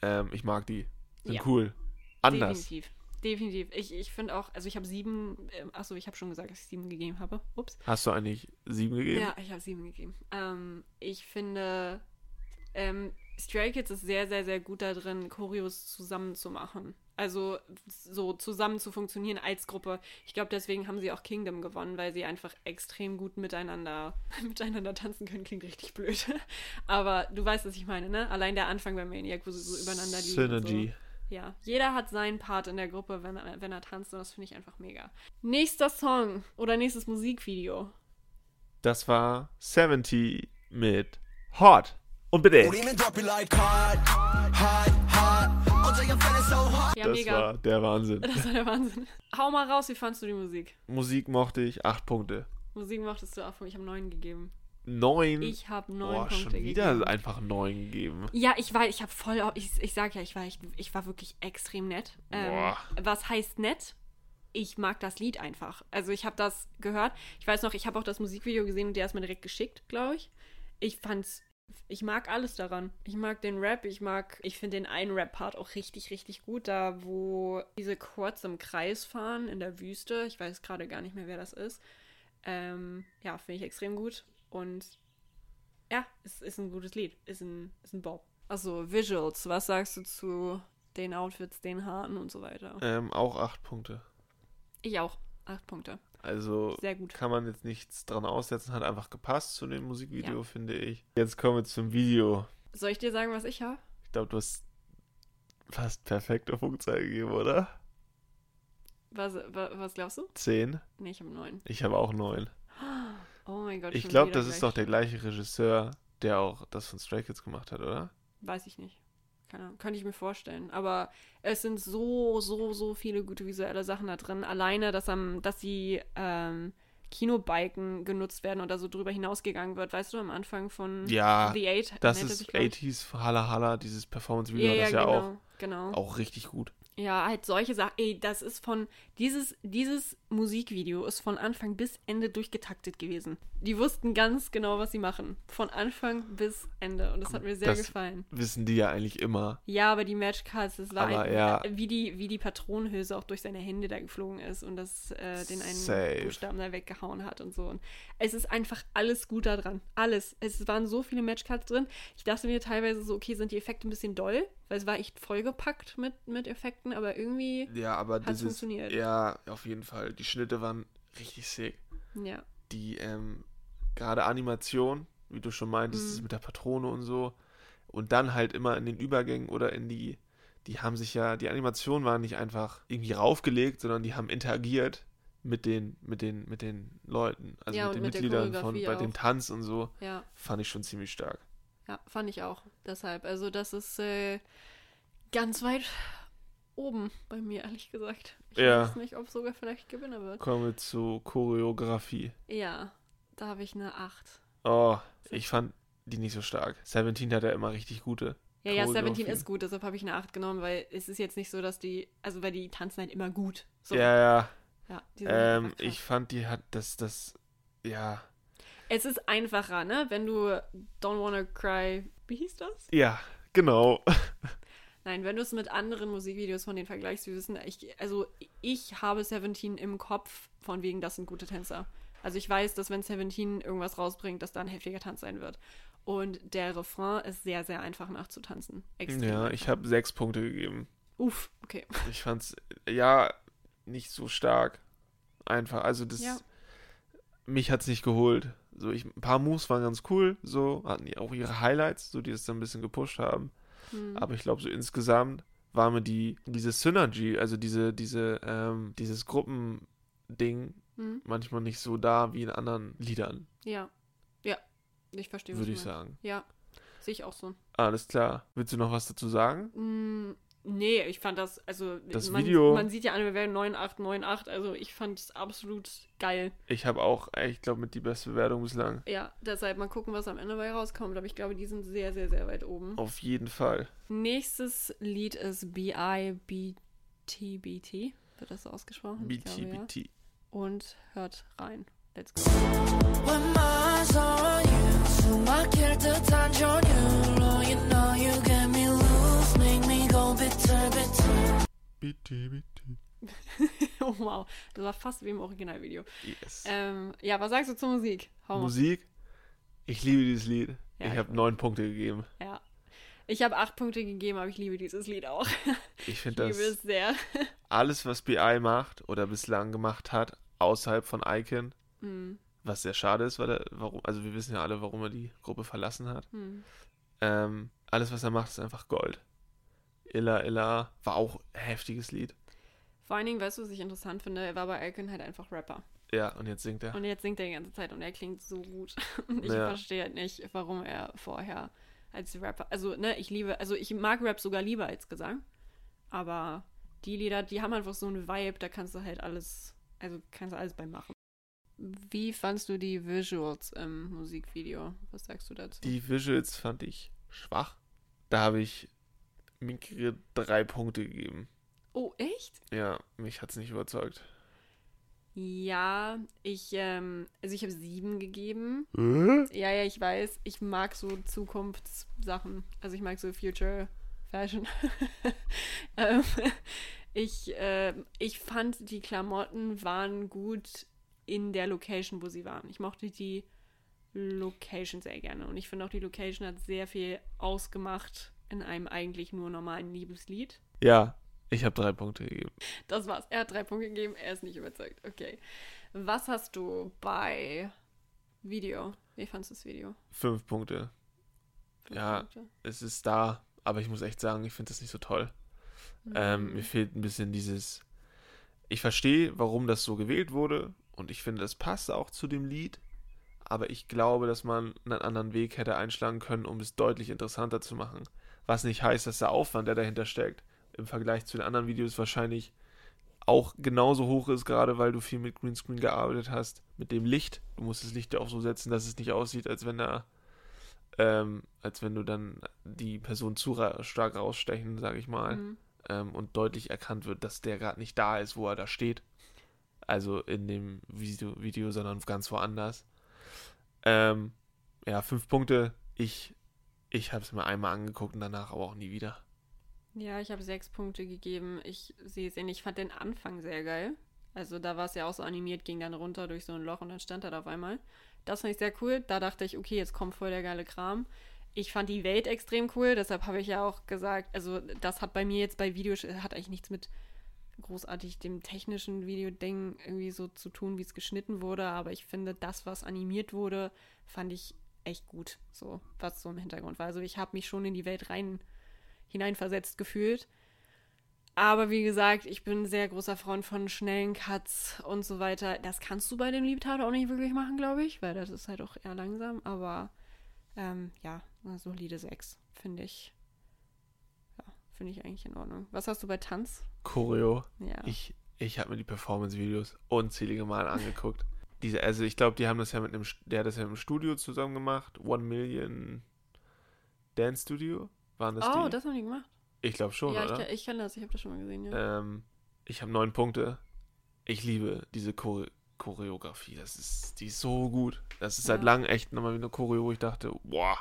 Speaker 2: Ähm, ich mag die. Sind
Speaker 1: Ja.
Speaker 2: cool. Anders.
Speaker 1: Definitiv. Definitiv. Ich, ich finde auch, also ich habe sieben, ähm, achso, ich habe schon gesagt, dass ich sieben gegeben habe. Ups.
Speaker 2: Hast du eigentlich sieben gegeben?
Speaker 1: Ja, ich habe sieben gegeben. Ähm, ich finde, ähm, Stray Kids ist sehr, sehr, sehr gut da drin, Choreos zusammen zu machen. Also so zusammen zu funktionieren als Gruppe. Ich glaube, deswegen haben sie auch Kingdom gewonnen, weil sie einfach extrem gut miteinander, miteinander tanzen können. Klingt richtig blöd. Aber du weißt, was ich meine, ne? Allein der Anfang bei Maniac, wo sie so übereinander liegen.
Speaker 2: Synergy.
Speaker 1: So ja, jeder hat seinen Part in der Gruppe, wenn, er, wenn er tanzt und das finde ich einfach mega. Nächster Song oder nächstes Musikvideo.
Speaker 2: Das war 70 mit Hot. Und bitte.
Speaker 1: Ja,
Speaker 2: das
Speaker 1: mega.
Speaker 2: war der Wahnsinn.
Speaker 1: Das war der Wahnsinn. Hau mal raus, wie fandest du die Musik?
Speaker 2: Musik mochte ich, acht Punkte.
Speaker 1: Musik mochtest du acht Punkte, ich habe neun gegeben.
Speaker 2: Neun.
Speaker 1: Ich habe neun
Speaker 2: Boah,
Speaker 1: Punkte
Speaker 2: schon wieder
Speaker 1: gegeben.
Speaker 2: einfach neun gegeben.
Speaker 1: Ja, ich war, ich habe voll, ich, ich sag ja, ich war, ich, ich war wirklich extrem nett. Ähm,
Speaker 2: Boah.
Speaker 1: was heißt nett? Ich mag das Lied einfach. Also ich habe das gehört. Ich weiß noch, ich habe auch das Musikvideo gesehen und der ist mir direkt geschickt, glaube ich. Ich fand's, ich mag alles daran. Ich mag den Rap, ich mag, ich finde den einen Rap-Part auch richtig, richtig gut, da wo diese Quads im Kreis fahren in der Wüste. Ich weiß gerade gar nicht mehr, wer das ist. Ähm, ja, finde ich extrem gut. Und ja, es ist ein gutes Lied. Ist ein, ist ein Bob. Also, Visuals, was sagst du zu den Outfits, den Haaren und so weiter?
Speaker 2: Ähm, auch acht Punkte.
Speaker 1: Ich auch. Acht Punkte.
Speaker 2: Also
Speaker 1: Sehr gut.
Speaker 2: kann man jetzt nichts dran aussetzen, hat einfach gepasst zu dem Musikvideo,
Speaker 1: Ja.
Speaker 2: finde ich. Jetzt kommen wir zum Video.
Speaker 1: Soll ich dir sagen, was ich habe?
Speaker 2: Ich glaube, du hast fast perfekte Punktzahl gegeben, oder?
Speaker 1: Was, wa- was glaubst du?
Speaker 2: Zehn.
Speaker 1: Nee, ich habe neun.
Speaker 2: Ich habe auch neun.
Speaker 1: Oh mein Gott.
Speaker 2: Ich glaube, das ist
Speaker 1: gleich.
Speaker 2: doch der gleiche Regisseur, der auch das von Stray Kids gemacht hat, oder?
Speaker 1: Weiß ich nicht. Keine Ahnung. Könnte ich mir vorstellen. Aber es sind so, so, so viele gute visuelle Sachen da drin. Alleine, dass, am, dass die ähm, Kinobiken genutzt werden oder so drüber hinausgegangen wird. Weißt du, am Anfang von
Speaker 2: Ja,
Speaker 1: The Eight.
Speaker 2: Das ist
Speaker 1: sich, glaub ich.
Speaker 2: 80s Halla Halla, dieses Performance-Video
Speaker 1: Ja, ja,
Speaker 2: das ja
Speaker 1: genau.
Speaker 2: auch,
Speaker 1: genau.
Speaker 2: auch richtig gut.
Speaker 1: Ja, halt solche Sachen. Ey, das ist von. Dieses, dieses Musikvideo ist von Anfang bis Ende durchgetaktet gewesen. Die wussten ganz genau, was sie machen. Von Anfang bis Ende. Und das hat mir sehr
Speaker 2: Das-
Speaker 1: gefallen.
Speaker 2: Wissen die ja eigentlich immer.
Speaker 1: Ja, aber die Matchcards, das war
Speaker 2: Aber
Speaker 1: ein,
Speaker 2: ja.
Speaker 1: wie, die, wie die Patronenhülse auch durch seine Hände da geflogen ist und das äh, den einen
Speaker 2: Safe.
Speaker 1: Buchstaben da weggehauen hat und so. Und es ist einfach alles gut da dran. Alles. Es waren so viele Matchcards drin. Ich dachte mir teilweise so, okay, sind die Effekte ein bisschen doll? Weil es war echt vollgepackt mit, mit Effekten, aber irgendwie.
Speaker 2: Ja, aber
Speaker 1: Hat's
Speaker 2: dieses,
Speaker 1: funktioniert.
Speaker 2: ja, auf jeden Fall. Die Schnitte waren richtig sick.
Speaker 1: Ja.
Speaker 2: Die, ähm, gerade Animation, wie du schon meintest,
Speaker 1: Mhm.
Speaker 2: mit der Patrone und so. Und dann halt immer in den Übergängen oder in die, die haben sich ja, die Animationen waren nicht einfach irgendwie raufgelegt, sondern die haben interagiert mit den, mit den, mit den Leuten, also
Speaker 1: Ja,
Speaker 2: mit den
Speaker 1: mit der
Speaker 2: Mitgliedern von, bei dem
Speaker 1: auch.
Speaker 2: Tanz und so,
Speaker 1: Ja.
Speaker 2: fand ich schon ziemlich stark.
Speaker 1: Ja, fand ich auch. Deshalb. Also, das ist äh, ganz weit oben bei mir, ehrlich gesagt. Ich
Speaker 2: Ja.
Speaker 1: weiß nicht, ob sogar vielleicht Gewinner wird.
Speaker 2: Kommen wir zu Choreografie.
Speaker 1: Ja, da habe ich eine 8.
Speaker 2: Oh, ich fand die nicht so stark. Seventeen hat ja immer richtig gute.
Speaker 1: Ja, ja. 17 ist gut, deshalb habe ich eine 8 genommen, weil es ist jetzt nicht so, dass die, also weil die tanzen halt immer gut. So,
Speaker 2: Ja, ja.
Speaker 1: ja
Speaker 2: Ähm, ich fand, die hat das, das, ja.
Speaker 1: Es ist einfacher, ne? Wenn du Don't Wanna Cry, wie hieß das?
Speaker 2: Ja, genau.
Speaker 1: Nein, wenn du es mit anderen Musikvideos von denen vergleichst, wir wissen, ich, also ich habe Seventeen im Kopf, von wegen, das sind gute Tänzer. Also ich weiß, dass wenn Seventeen irgendwas rausbringt, dass da ein heftiger Tanz sein wird. Und der Refrain ist sehr, sehr einfach nachzutanzen. Extrem
Speaker 2: Ja,
Speaker 1: einfach.
Speaker 2: ich habe sechs Punkte gegeben.
Speaker 1: Uff, okay.
Speaker 2: Ich fand's, ja, nicht so stark. Einfach, also das,
Speaker 1: Ja.
Speaker 2: mich hat's nicht geholt. So, ich, ein paar Moves waren ganz cool, so, hatten die auch ihre Highlights, so, die es dann ein bisschen gepusht haben.
Speaker 1: Hm.
Speaker 2: Aber ich glaube, so insgesamt war mir die, diese Synergy, also diese, diese, ähm, dieses Gruppending
Speaker 1: Hm.
Speaker 2: manchmal nicht so da wie in anderen Liedern,
Speaker 1: Ja. Ja. Ich verstehe, was
Speaker 2: würde ich
Speaker 1: meinst.
Speaker 2: sagen.
Speaker 1: Ja. Sehe ich auch so.
Speaker 2: Alles klar. Willst du noch was dazu sagen?
Speaker 1: Mm, nee, ich fand das, also
Speaker 2: Das
Speaker 1: man,
Speaker 2: Video-
Speaker 1: man sieht ja an, wir werden 9898, also ich fand es absolut geil.
Speaker 2: Ich habe auch, äh, ich glaube, mit die beste Bewertung bislang.
Speaker 1: Ja, deshalb mal gucken, was am Ende bei rauskommt, aber ich glaube, die sind sehr, sehr, sehr weit oben.
Speaker 2: Auf jeden Fall.
Speaker 1: Nächstes Lied ist B-I-B-T-B-T, wird das so ausgesprochen? Ich glaube, ja.
Speaker 2: BT, BT.
Speaker 1: Und hört rein. Let's go.
Speaker 3: When my eyes are on you 숨막힐 듯한 전율로 You know you bitter bitter
Speaker 2: BT, BT.
Speaker 1: oh wow, das war fast wie im Originalvideo.
Speaker 2: Yes.
Speaker 1: Ähm, ja, was sagst du zur Musik? Hau.
Speaker 2: Musik. Ich liebe dieses Lied.
Speaker 1: Ja,
Speaker 2: ich habe neun Punkte gegeben.
Speaker 1: Ja. Ich habe acht Punkte gegeben, aber ich liebe dieses Lied auch.
Speaker 2: Ich finde
Speaker 1: liebe
Speaker 2: das
Speaker 1: es sehr.
Speaker 2: alles, was BI macht oder bislang gemacht hat, außerhalb von Icon,
Speaker 1: Hm,
Speaker 2: was sehr schade ist, weil er, warum, also wir wissen ja alle, warum er die Gruppe verlassen hat.
Speaker 1: hm.
Speaker 2: Ähm, alles, was er macht, ist einfach Gold. Illa Illa war auch ein heftiges Lied.
Speaker 1: Vor allen Dingen, weißt du, was ich interessant finde? Er war bei Icon halt einfach Rapper.
Speaker 2: Ja, und jetzt singt er.
Speaker 1: Und jetzt singt er die ganze Zeit und er klingt so gut. Und ich
Speaker 2: Ja.
Speaker 1: verstehe halt nicht, warum er vorher als Rapper. Also, ne, ich liebe, also ich mag Rap sogar lieber als Gesang. Aber die Lieder, die haben einfach so einen Vibe, da kannst du halt alles, also kannst du alles bei machen. Wie fandst du die Visuals im Musikvideo? Was sagst du dazu?
Speaker 2: Die Visuals fand ich schwach. Da habe ich mickige drei Punkte gegeben.
Speaker 1: oh, echt?
Speaker 2: Ja, mich hat es nicht überzeugt.
Speaker 1: Ja, ich, ähm, also ich habe sieben gegeben. Ja, ja, ich weiß. Ich mag so Zukunftssachen. Also ich mag so Future Fashion. ähm, ich, äh, ich fand, die Klamotten waren gut in der Location, wo sie waren. Ich mochte die Location sehr gerne. Und ich finde auch, die Location hat sehr viel ausgemacht in einem eigentlich nur normalen Liebeslied.
Speaker 2: Ja, ich habe drei Punkte gegeben.
Speaker 1: Das war's. Er hat drei Punkte gegeben, er ist nicht überzeugt. Okay. Was hast du bei Video? Wie fandest du das Video?
Speaker 2: Fünf Punkte.
Speaker 1: Fünf
Speaker 2: Ja.
Speaker 1: Punkte?
Speaker 2: Es ist da, aber ich muss echt sagen, ich finde das nicht so toll. Ähm,
Speaker 1: Mhm.
Speaker 2: mir fehlt ein bisschen dieses. Ich verstehe, warum das so gewählt wurde und ich finde, das passt auch zu dem Lied. Aber ich glaube, dass man einen anderen Weg hätte einschlagen können, um es deutlich interessanter zu machen. Was nicht heißt, dass der Aufwand, der dahinter steckt, im Vergleich zu den anderen Videos wahrscheinlich auch genauso hoch ist, gerade weil du viel mit Greenscreen gearbeitet hast. Mit dem Licht. Du musst das Licht ja auch so setzen, dass es nicht aussieht, als wenn da, ähm, als wenn du dann die Person zu ra stark rausstechen, sag ich mal
Speaker 1: Mhm.
Speaker 2: ähm, und deutlich erkannt wird, dass der gerade nicht da ist, wo er da steht. Also in dem Video, Video sondern ganz woanders. Ähm, ja, fünf Punkte. Ich, ich habe es mir einmal angeguckt und danach aber auch nie wieder.
Speaker 1: Ja, ich habe sechs Punkte gegeben. Ich sehe es. Ich fand den Anfang sehr geil. Also da war es ja auch so animiert, ging dann runter durch so ein Loch und dann stand er da auf einmal. Das fand ich sehr cool. Da dachte ich, okay, jetzt kommt voll der geile Kram. Ich fand die Welt extrem cool, deshalb habe ich ja auch gesagt, also das hat bei mir jetzt bei Videos, hat eigentlich nichts mit großartig dem technischen Videoding irgendwie so zu tun, wie es geschnitten wurde, aber ich finde, das, was animiert wurde, fand ich echt gut, so, was so im Hintergrund war. Also ich habe mich schon in die Welt rein hineinversetzt gefühlt. Aber wie gesagt, ich bin ein sehr großer Freund von schnellen Cuts und so weiter. Das kannst du bei dem Liebtat auch nicht wirklich machen, glaube ich, weil das ist halt auch eher langsam. Aber ähm, ja, eine solide 6, finde ich. Ja, finde ich eigentlich in Ordnung. Was hast du bei Tanz?
Speaker 2: Choreo.
Speaker 1: Ja.
Speaker 2: Ich, ich habe mir die Performance-Videos unzählige Mal angeguckt. Diese, also ich glaube, die haben das ja mit einem, der hat das ja im Studio zusammen gemacht. One Million Dance Studio. Waren das
Speaker 1: oh,
Speaker 2: die?
Speaker 1: das haben die gemacht.
Speaker 2: ich glaube schon,
Speaker 1: ja, ich,
Speaker 2: oder?
Speaker 1: kenn- ich kenne das, ich habe das schon mal gesehen, ja.
Speaker 2: Ähm, ich habe neun Punkte. Ich liebe diese Chore Choreografie. Das ist, die ist so gut. Das ist seit
Speaker 1: Ja.
Speaker 2: langem echt nochmal wieder eine Choreo, wo ich dachte, boah,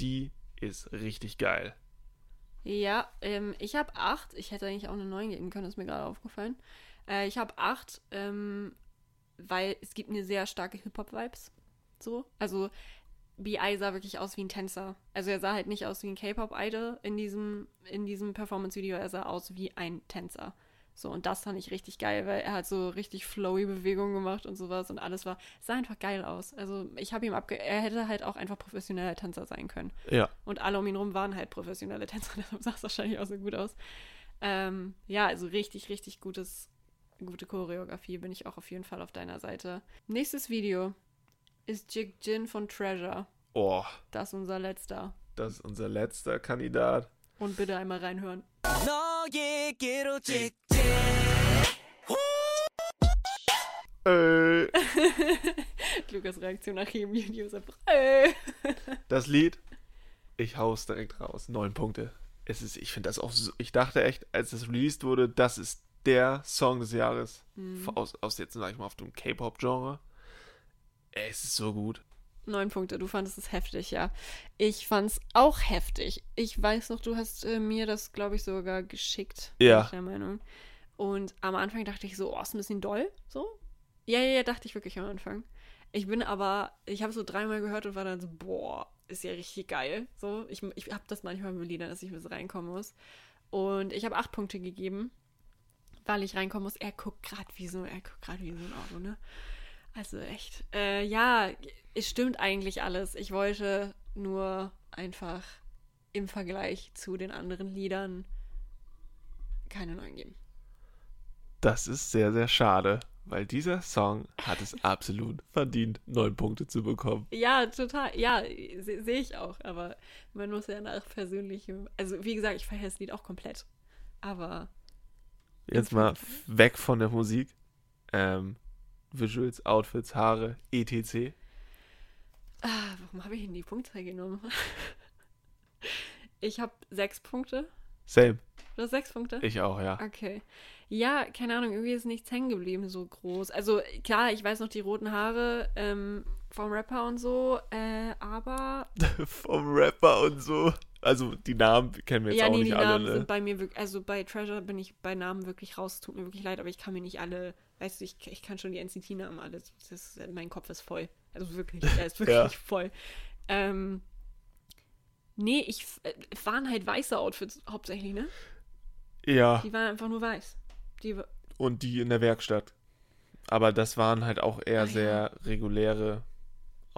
Speaker 2: die ist richtig geil.
Speaker 1: Ja, ähm, ich habe acht. Ich hätte eigentlich auch eine neun geben können, ist mir gerade aufgefallen. Äh, ich habe acht, ähm, weil es gibt mir sehr starke Hip-Hop-Vibes. So. Also, B.I. sah wirklich aus wie ein Tänzer. Also, er sah halt nicht aus wie ein K-Pop-Idol in diesem, in diesem Performance-Video. Er sah aus wie ein Tänzer. So, und das fand ich richtig geil, weil er hat so richtig flowy Bewegungen gemacht und sowas und alles war, sah einfach geil aus. Also, ich habe ihm abge... Er hätte halt auch einfach professioneller Tänzer sein können.
Speaker 2: Ja,
Speaker 1: Und alle um ihn rum waren halt professionelle Tänzer, deshalb sah es wahrscheinlich auch so gut aus. Ähm, ja, also richtig, richtig gutes, gute Choreografie, bin ich auch auf jeden Fall auf deiner Seite. Nächstes Video ist Jig Jin von Treasure.
Speaker 2: Oh.
Speaker 1: Das ist unser letzter.
Speaker 2: Das ist unser letzter Kandidat.
Speaker 1: Und bitte einmal reinhören.
Speaker 2: Äh.
Speaker 1: Lukas Reaktion nach jedem Video ist einfach. Äh.
Speaker 2: Das Lied, ich hau's direkt raus. Neun Punkte. Es ist, ich finde das auch so. Ich dachte echt, als das released wurde, das ist der Song des Jahres.
Speaker 1: Mhm.
Speaker 2: Aus, aus jetzt, sag ich mal, auf dem K-Pop-Genre. Es ist so gut.
Speaker 1: Neun Punkte, du fandest es heftig, ja. Ich fand's auch heftig. Ich weiß noch, du hast äh, mir das, glaube ich, sogar geschickt.
Speaker 2: Ja.
Speaker 1: Bin ich der Meinung. Und am Anfang dachte ich so, oh, ist ein bisschen doll, so. Ja, ja, ja, dachte ich wirklich am Anfang. Ich bin aber, ich habe so dreimal gehört und war dann so, boah, ist ja richtig geil. So, ich, ich habe das manchmal mit Liedern, dass ich bis reinkommen muss. Und ich habe acht Punkte gegeben, weil ich reinkommen muss. Er guckt gerade wie so, er guckt gerade wie so ein Auto, ne? Also echt. Äh, ja, es stimmt eigentlich alles. Ich wollte nur einfach im Vergleich zu den anderen Liedern keine neuen geben.
Speaker 2: Das ist sehr, sehr schade, weil dieser Song hat es absolut verdient, neun Punkte zu bekommen.
Speaker 1: Ja, total. Ja, se- sehe ich auch. Aber man muss ja nach persönlichem. Also, wie gesagt, ich feiere das Lied auch komplett. Aber
Speaker 2: Jetzt mal weg von der Musik. Ähm, Visuals, Outfits, Haare, etc.
Speaker 1: Ah, warum habe ich denn die Punktzahl genommen? ich habe sechs Punkte.
Speaker 2: Same.
Speaker 1: Du hast sechs Punkte?
Speaker 2: Ich auch, ja.
Speaker 1: Okay. Ja, keine Ahnung, irgendwie ist nichts hängen geblieben so groß. Also klar, ich weiß noch die roten Haare ähm, vom Rapper und so, äh, aber
Speaker 2: Vom Rapper und so. Also die Namen kennen wir jetzt
Speaker 1: ja,
Speaker 2: auch
Speaker 1: nee,
Speaker 2: nicht
Speaker 1: die
Speaker 2: alle.
Speaker 1: Namen
Speaker 2: Ne?
Speaker 1: sind bei mir wirklich, also bei Treasure bin ich bei Namen wirklich raus, tut mir wirklich leid, aber ich kann mir nicht alle, weißt du, ich, ich kann schon die NCT-Namen alle, das mein Kopf ist voll. Also wirklich, er ist wirklich
Speaker 2: Ja.
Speaker 1: voll. Ähm, nee, ich, äh, waren halt weiße Outfits hauptsächlich, ne?
Speaker 2: Ja,
Speaker 1: Die waren einfach nur weiß. Die,
Speaker 2: und die in der Werkstatt. Aber das waren halt auch eher
Speaker 1: Ah, ja.
Speaker 2: sehr reguläre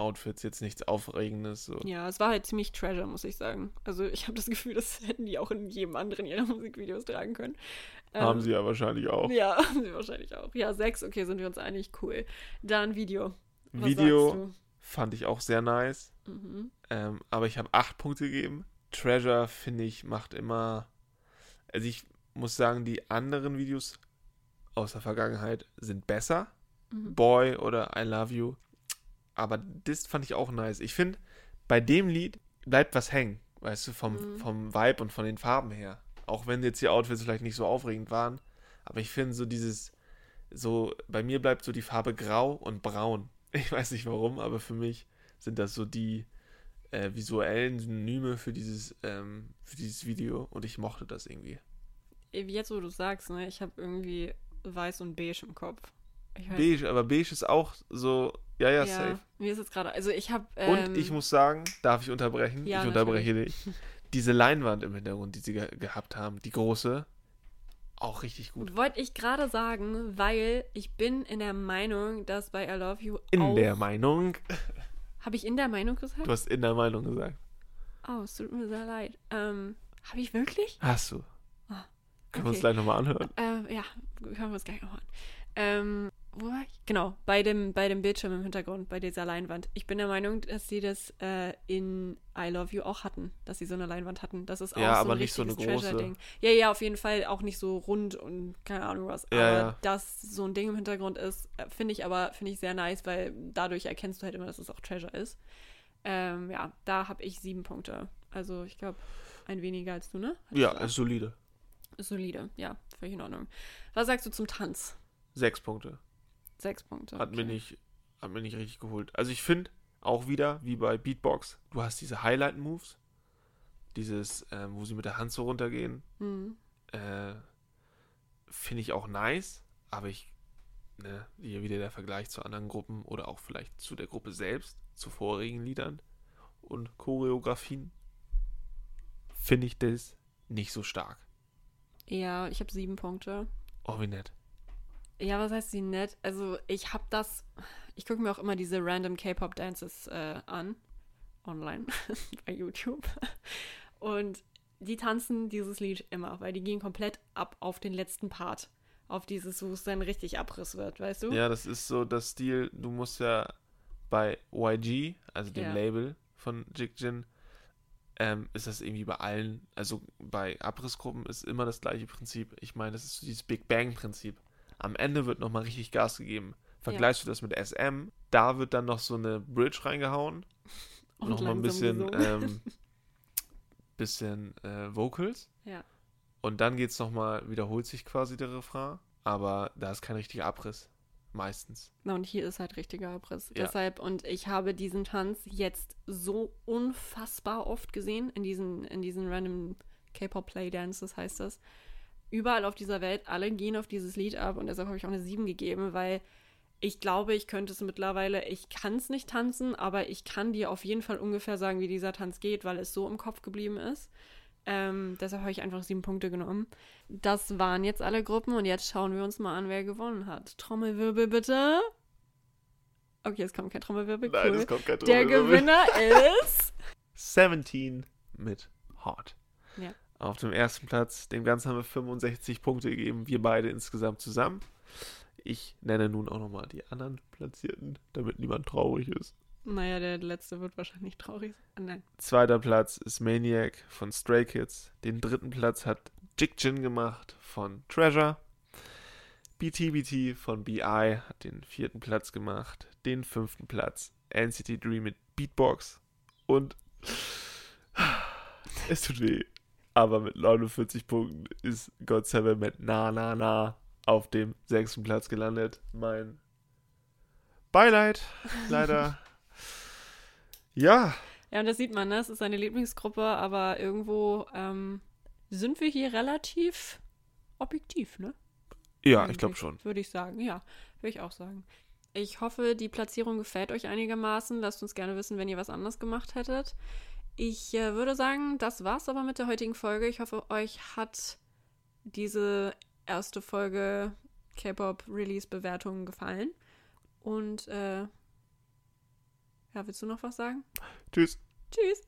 Speaker 2: Outfits, jetzt nichts Aufregendes. So.
Speaker 1: ja, es war halt ziemlich Treasure, muss ich sagen. Also ich habe das Gefühl, das hätten die auch in jedem anderen ihrer Musikvideos tragen können.
Speaker 2: Haben
Speaker 1: Ähm,
Speaker 2: sie ja wahrscheinlich auch.
Speaker 1: Ja, haben sie wahrscheinlich auch. Ja, sechs, okay, sind wir uns einig, cool. Dann Video. Was
Speaker 2: Video fand ich auch sehr nice.
Speaker 1: Mhm.
Speaker 2: Ähm, aber ich habe acht Punkte gegeben. Treasure, finde ich, macht immer. Also ich muss sagen, die anderen Videos aus der Vergangenheit sind besser.
Speaker 1: Mhm.
Speaker 2: Boy oder I Love You. Aber das fand ich auch nice. Ich finde, bei dem Lied bleibt was hängen. Weißt du, vom,
Speaker 1: Mhm.
Speaker 2: vom Vibe und von den Farben her. Auch wenn jetzt die Outfits vielleicht nicht so aufregend waren. Aber ich finde so dieses, so, bei mir bleibt so die Farbe grau und braun. Ich weiß nicht warum, aber für mich sind das so die äh, visuellen Synonyme für dieses, ähm, für dieses Video und ich mochte das irgendwie.
Speaker 1: Jetzt, wo du sagst, ne, ich habe irgendwie weiß und beige im Kopf.
Speaker 2: Beige, aber beige ist auch so, ja, ja, safe.
Speaker 1: Mir ist jetzt gerade, also ich habe.
Speaker 2: Und
Speaker 1: Ähm,
Speaker 2: ich muss sagen, darf ich unterbrechen?
Speaker 1: Ja,
Speaker 2: ich unterbreche dich. Diese Leinwand im Hintergrund, die sie ge gehabt haben, die große, auch richtig gut.
Speaker 1: Wollte ich gerade sagen, weil ich bin in der Meinung, dass bei I Love You
Speaker 2: In
Speaker 1: auch,
Speaker 2: der Meinung.
Speaker 1: Habe ich in der Meinung gesagt?
Speaker 2: Du hast in der Meinung gesagt.
Speaker 1: Oh, es tut mir sehr leid. Ähm, habe ich wirklich?
Speaker 2: Hast du.
Speaker 1: Ah,
Speaker 2: Können wir uns
Speaker 1: okay.
Speaker 2: gleich nochmal anhören.
Speaker 1: Ähm, ja, können wir uns gleich noch an. Ähm, wo war ich? Genau, bei dem, bei dem Bildschirm im Hintergrund, bei dieser Leinwand. Ich bin der Meinung, dass sie das äh, in I Love You auch hatten, dass sie so eine Leinwand hatten. Das ist auch
Speaker 2: Ja,
Speaker 1: so
Speaker 2: aber
Speaker 1: ein
Speaker 2: nicht so eine
Speaker 1: richtiges
Speaker 2: große.
Speaker 1: Treasure-Ding. Ja, ja, auf jeden Fall auch nicht so rund und keine Ahnung was.
Speaker 2: Ja,
Speaker 1: aber
Speaker 2: ja.
Speaker 1: dass so ein Ding im Hintergrund ist, äh, finde ich aber finde ich sehr nice, weil dadurch erkennst du halt immer, dass es auch Treasure ist. Ähm, ja, da habe ich sieben Punkte. Also ich glaube, ein weniger als du, ne? Hattest
Speaker 2: Ja, ist solide.
Speaker 1: Solide, ja, völlig in Ordnung. Was sagst du zum Tanz?
Speaker 2: Sechs Punkte.
Speaker 1: Sechs Punkte.
Speaker 2: Hat, mir
Speaker 1: okay.
Speaker 2: nicht, hat mir nicht richtig geholt. Also ich finde auch wieder, wie bei Beatbox, du hast diese Highlight-Moves. Dieses, ähm, wo sie mit der Hand so runtergehen.
Speaker 1: Mhm.
Speaker 2: Äh, finde ich auch nice, aber ich, ne, hier wieder der Vergleich zu anderen Gruppen oder auch vielleicht zu der Gruppe selbst, zu vorigen Liedern und Choreografien, finde ich das nicht so stark.
Speaker 1: Ja, ich habe sieben Punkte.
Speaker 2: Oh, wie nett.
Speaker 1: Ja, was heißt sie nett? Also, ich habe das. Ich gucke mir auch immer diese random K-Pop-Dances äh, an. Online. bei YouTube. Und die tanzen dieses Lied immer, weil die gehen komplett ab auf den letzten Part. Auf dieses, wo es dann richtig Abriss wird, weißt du?
Speaker 2: Ja, das ist so das Stil, du musst ja bei YG, also dem
Speaker 1: Ja.
Speaker 2: Label von Jigjin, ähm, ist das irgendwie bei allen, also bei Abrissgruppen ist immer das gleiche Prinzip. Ich meine, das ist so dieses Big Bang-Prinzip. Am Ende wird nochmal richtig Gas gegeben. Vergleichst du das mit SM, da wird dann noch so eine Bridge reingehauen und nochmal ein bisschen, ähm, bisschen äh, Vocals.
Speaker 1: Ja.
Speaker 2: Und dann geht's nochmal, wiederholt sich quasi der Refrain, aber da ist kein richtiger Abriss. Meistens.
Speaker 1: Na, und hier ist halt richtiger Abriss.
Speaker 2: Ja.
Speaker 1: Deshalb, und ich habe diesen Tanz jetzt so unfassbar oft gesehen, in diesen, in diesen random K-Pop Playdances heißt das. Überall auf dieser Welt, alle gehen auf dieses Lied ab und deshalb habe ich auch eine 7 gegeben, weil ich glaube, ich könnte es mittlerweile, ich kann es nicht tanzen, aber ich kann dir auf jeden Fall ungefähr sagen, wie dieser Tanz geht, weil es so im Kopf geblieben ist. Ähm, deshalb habe ich einfach sieben Punkte genommen. Das waren jetzt alle Gruppen und jetzt schauen wir uns mal an, wer gewonnen hat. Trommelwirbel bitte. Okay, es kommt kein Trommelwirbel.
Speaker 2: Nein,
Speaker 1: cool.
Speaker 2: es kommt kein
Speaker 1: Der
Speaker 2: Trommelwirbel.
Speaker 1: Gewinner ist.
Speaker 2: 17 mit Hot.
Speaker 1: Ja.
Speaker 2: Auf dem ersten Platz, dem Ganzen haben wir 65 Punkte gegeben, wir beide insgesamt zusammen. Ich nenne nun auch nochmal die anderen Platzierten, damit niemand traurig ist.
Speaker 1: Naja, der letzte wird wahrscheinlich traurig sein. Nein.
Speaker 2: Zweiter Platz ist Maniac von Stray Kids. Den dritten Platz hat Jigjin gemacht von Treasure. BTBT von BI hat den vierten Platz gemacht. Den fünften Platz NCT Dream mit Beatbox. Und es tut weh. Aber mit 49 Punkten ist God Seven mit Na Na Na auf dem sechsten Platz gelandet. Mein Beileid, leider. ja,
Speaker 1: Ja, und das sieht man, ne? Es ist seine Lieblingsgruppe, aber irgendwo ähm, sind wir hier relativ objektiv, ne?
Speaker 2: ja, ich glaube schon.
Speaker 1: Würde ich sagen, ja. Würde ich auch sagen. Ich hoffe, die Platzierung gefällt euch einigermaßen. Lasst uns gerne wissen, wenn ihr was anderes gemacht hättet. Ich äh, würde sagen, das war's aber mit der heutigen Folge. Ich hoffe, euch hat diese erste Folge K-Pop Release Bewertungen gefallen. Und äh, ja, willst du noch was sagen?
Speaker 2: Tschüss.
Speaker 1: Tschüss.